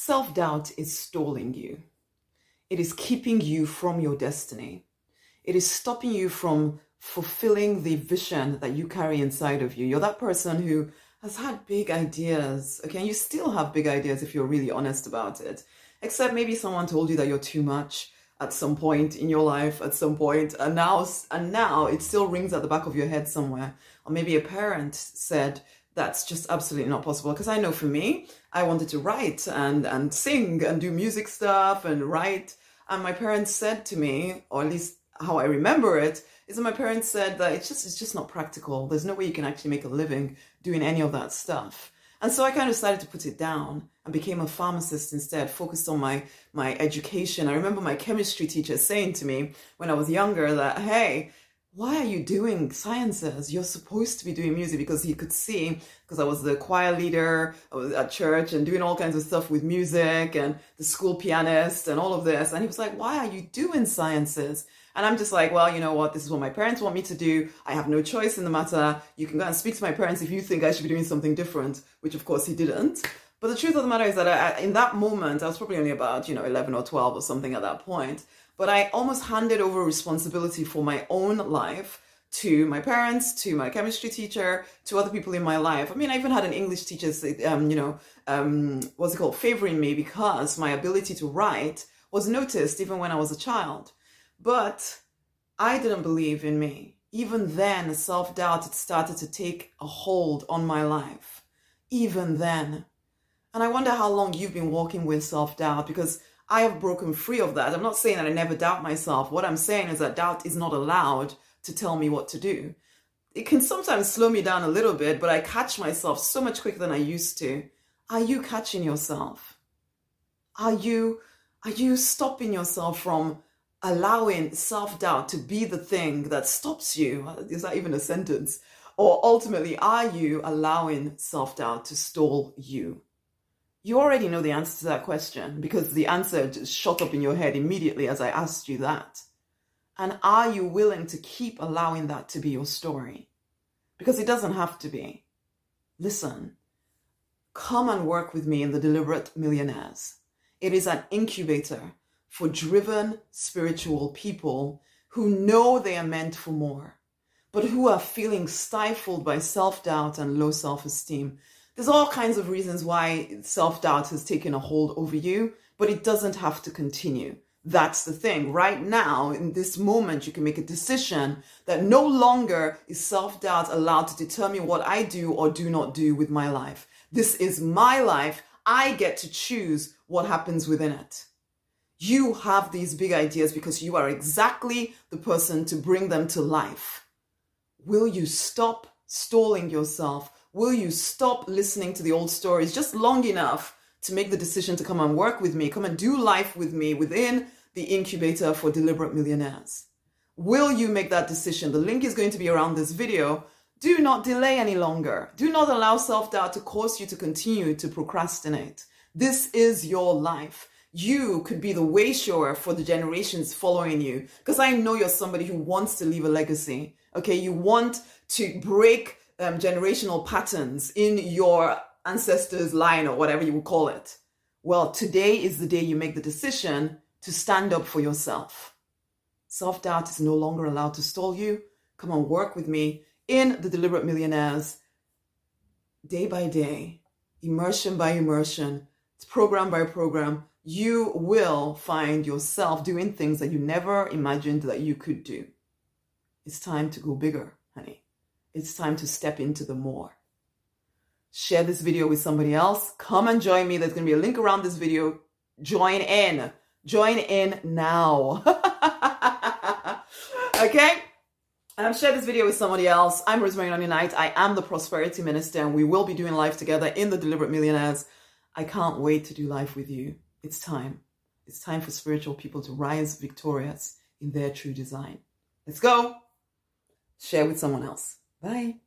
Self doubt is stalling you, it is keeping you from your destiny, it is stopping you from fulfilling the vision that you carry inside of you. You're that person who has had big ideas, okay? You still have big ideas if you're really honest about it. Except maybe someone told you that you're too much at some point in your life at some point and now and now it still rings at the back of your head somewhere or maybe a parent said that's just absolutely not possible. Because i know for me i wanted to write and and sing and do music stuff and write. And my parents said to me or at least how i remember it is that my parents said that it's just it's just not practical. There's no way you can actually make a living doing any of that stuff. And so I kind of decided to put it down and became a pharmacist instead, focused on my, my education. I remember my chemistry teacher saying to me when I was younger that, hey, why are you doing sciences? You're supposed to be doing music because he could see, because I was the choir leader I was at church and doing all kinds of stuff with music and the school pianist and all of this. And he was like, why are you doing sciences? And I'm just like, well, you know what? This is what my parents want me to do. I have no choice in the matter. You can go and speak to my parents if you think I should be doing something different, which of course he didn't. But the truth of the matter is that I, in that moment, I was probably only about, you know, 11 or 12 or something at that point. But I almost handed over responsibility for my own life to my parents, to my chemistry teacher, to other people in my life. I mean, I even had an English teacher, um, you know, um, what's it called, favoring me because my ability to write was noticed even when I was a child. But I didn't believe in me. Even then, self doubt had started to take a hold on my life. Even then. And I wonder how long you've been walking with self doubt because I have broken free of that. I'm not saying that I never doubt myself. What I'm saying is that doubt is not allowed to tell me what to do. It can sometimes slow me down a little bit, but I catch myself so much quicker than I used to. Are you catching yourself? Are you are you stopping yourself from allowing self doubt to be the thing that stops you? Is that even a sentence? Or ultimately, are you allowing self doubt to stall you? You already know the answer to that question because the answer just shot up in your head immediately as I asked you that. And are you willing to keep allowing that to be your story? Because it doesn't have to be. Listen, come and work with me in the Deliberate Millionaires. It is an incubator for driven spiritual people who know they are meant for more, but who are feeling stifled by self doubt and low self esteem. There's all kinds of reasons why self doubt has taken a hold over you, but it doesn't have to continue. That's the thing. Right now, in this moment, you can make a decision that no longer is self doubt allowed to determine what I do or do not do with my life. This is my life. I get to choose what happens within it. You have these big ideas because you are exactly the person to bring them to life. Will you stop stalling yourself? Will you stop listening to the old stories just long enough to make the decision to come and work with me, come and do life with me within the incubator for deliberate millionaires? Will you make that decision? The link is going to be around this video. Do not delay any longer. Do not allow self doubt to cause you to continue to procrastinate. This is your life you could be the way shower for the generations following you. Because I know you're somebody who wants to leave a legacy. Okay, you want to break um, generational patterns in your ancestors' line or whatever you would call it. Well, today is the day you make the decision to stand up for yourself. Self doubt is no longer allowed to stall you. Come on, work with me in the Deliberate Millionaires day by day, immersion by immersion, program by program you will find yourself doing things that you never imagined that you could do. It's time to go bigger, honey. It's time to step into the more. Share this video with somebody else. Come and join me. There's going to be a link around this video. Join in. Join in now. okay? Um, share this video with somebody else. I'm Rosemary Nonny Knight. I am the Prosperity Minister, and we will be doing life together in the Deliberate Millionaires. I can't wait to do life with you. It's time. It's time for spiritual people to rise victorious in their true design. Let's go. Share with someone else. Bye.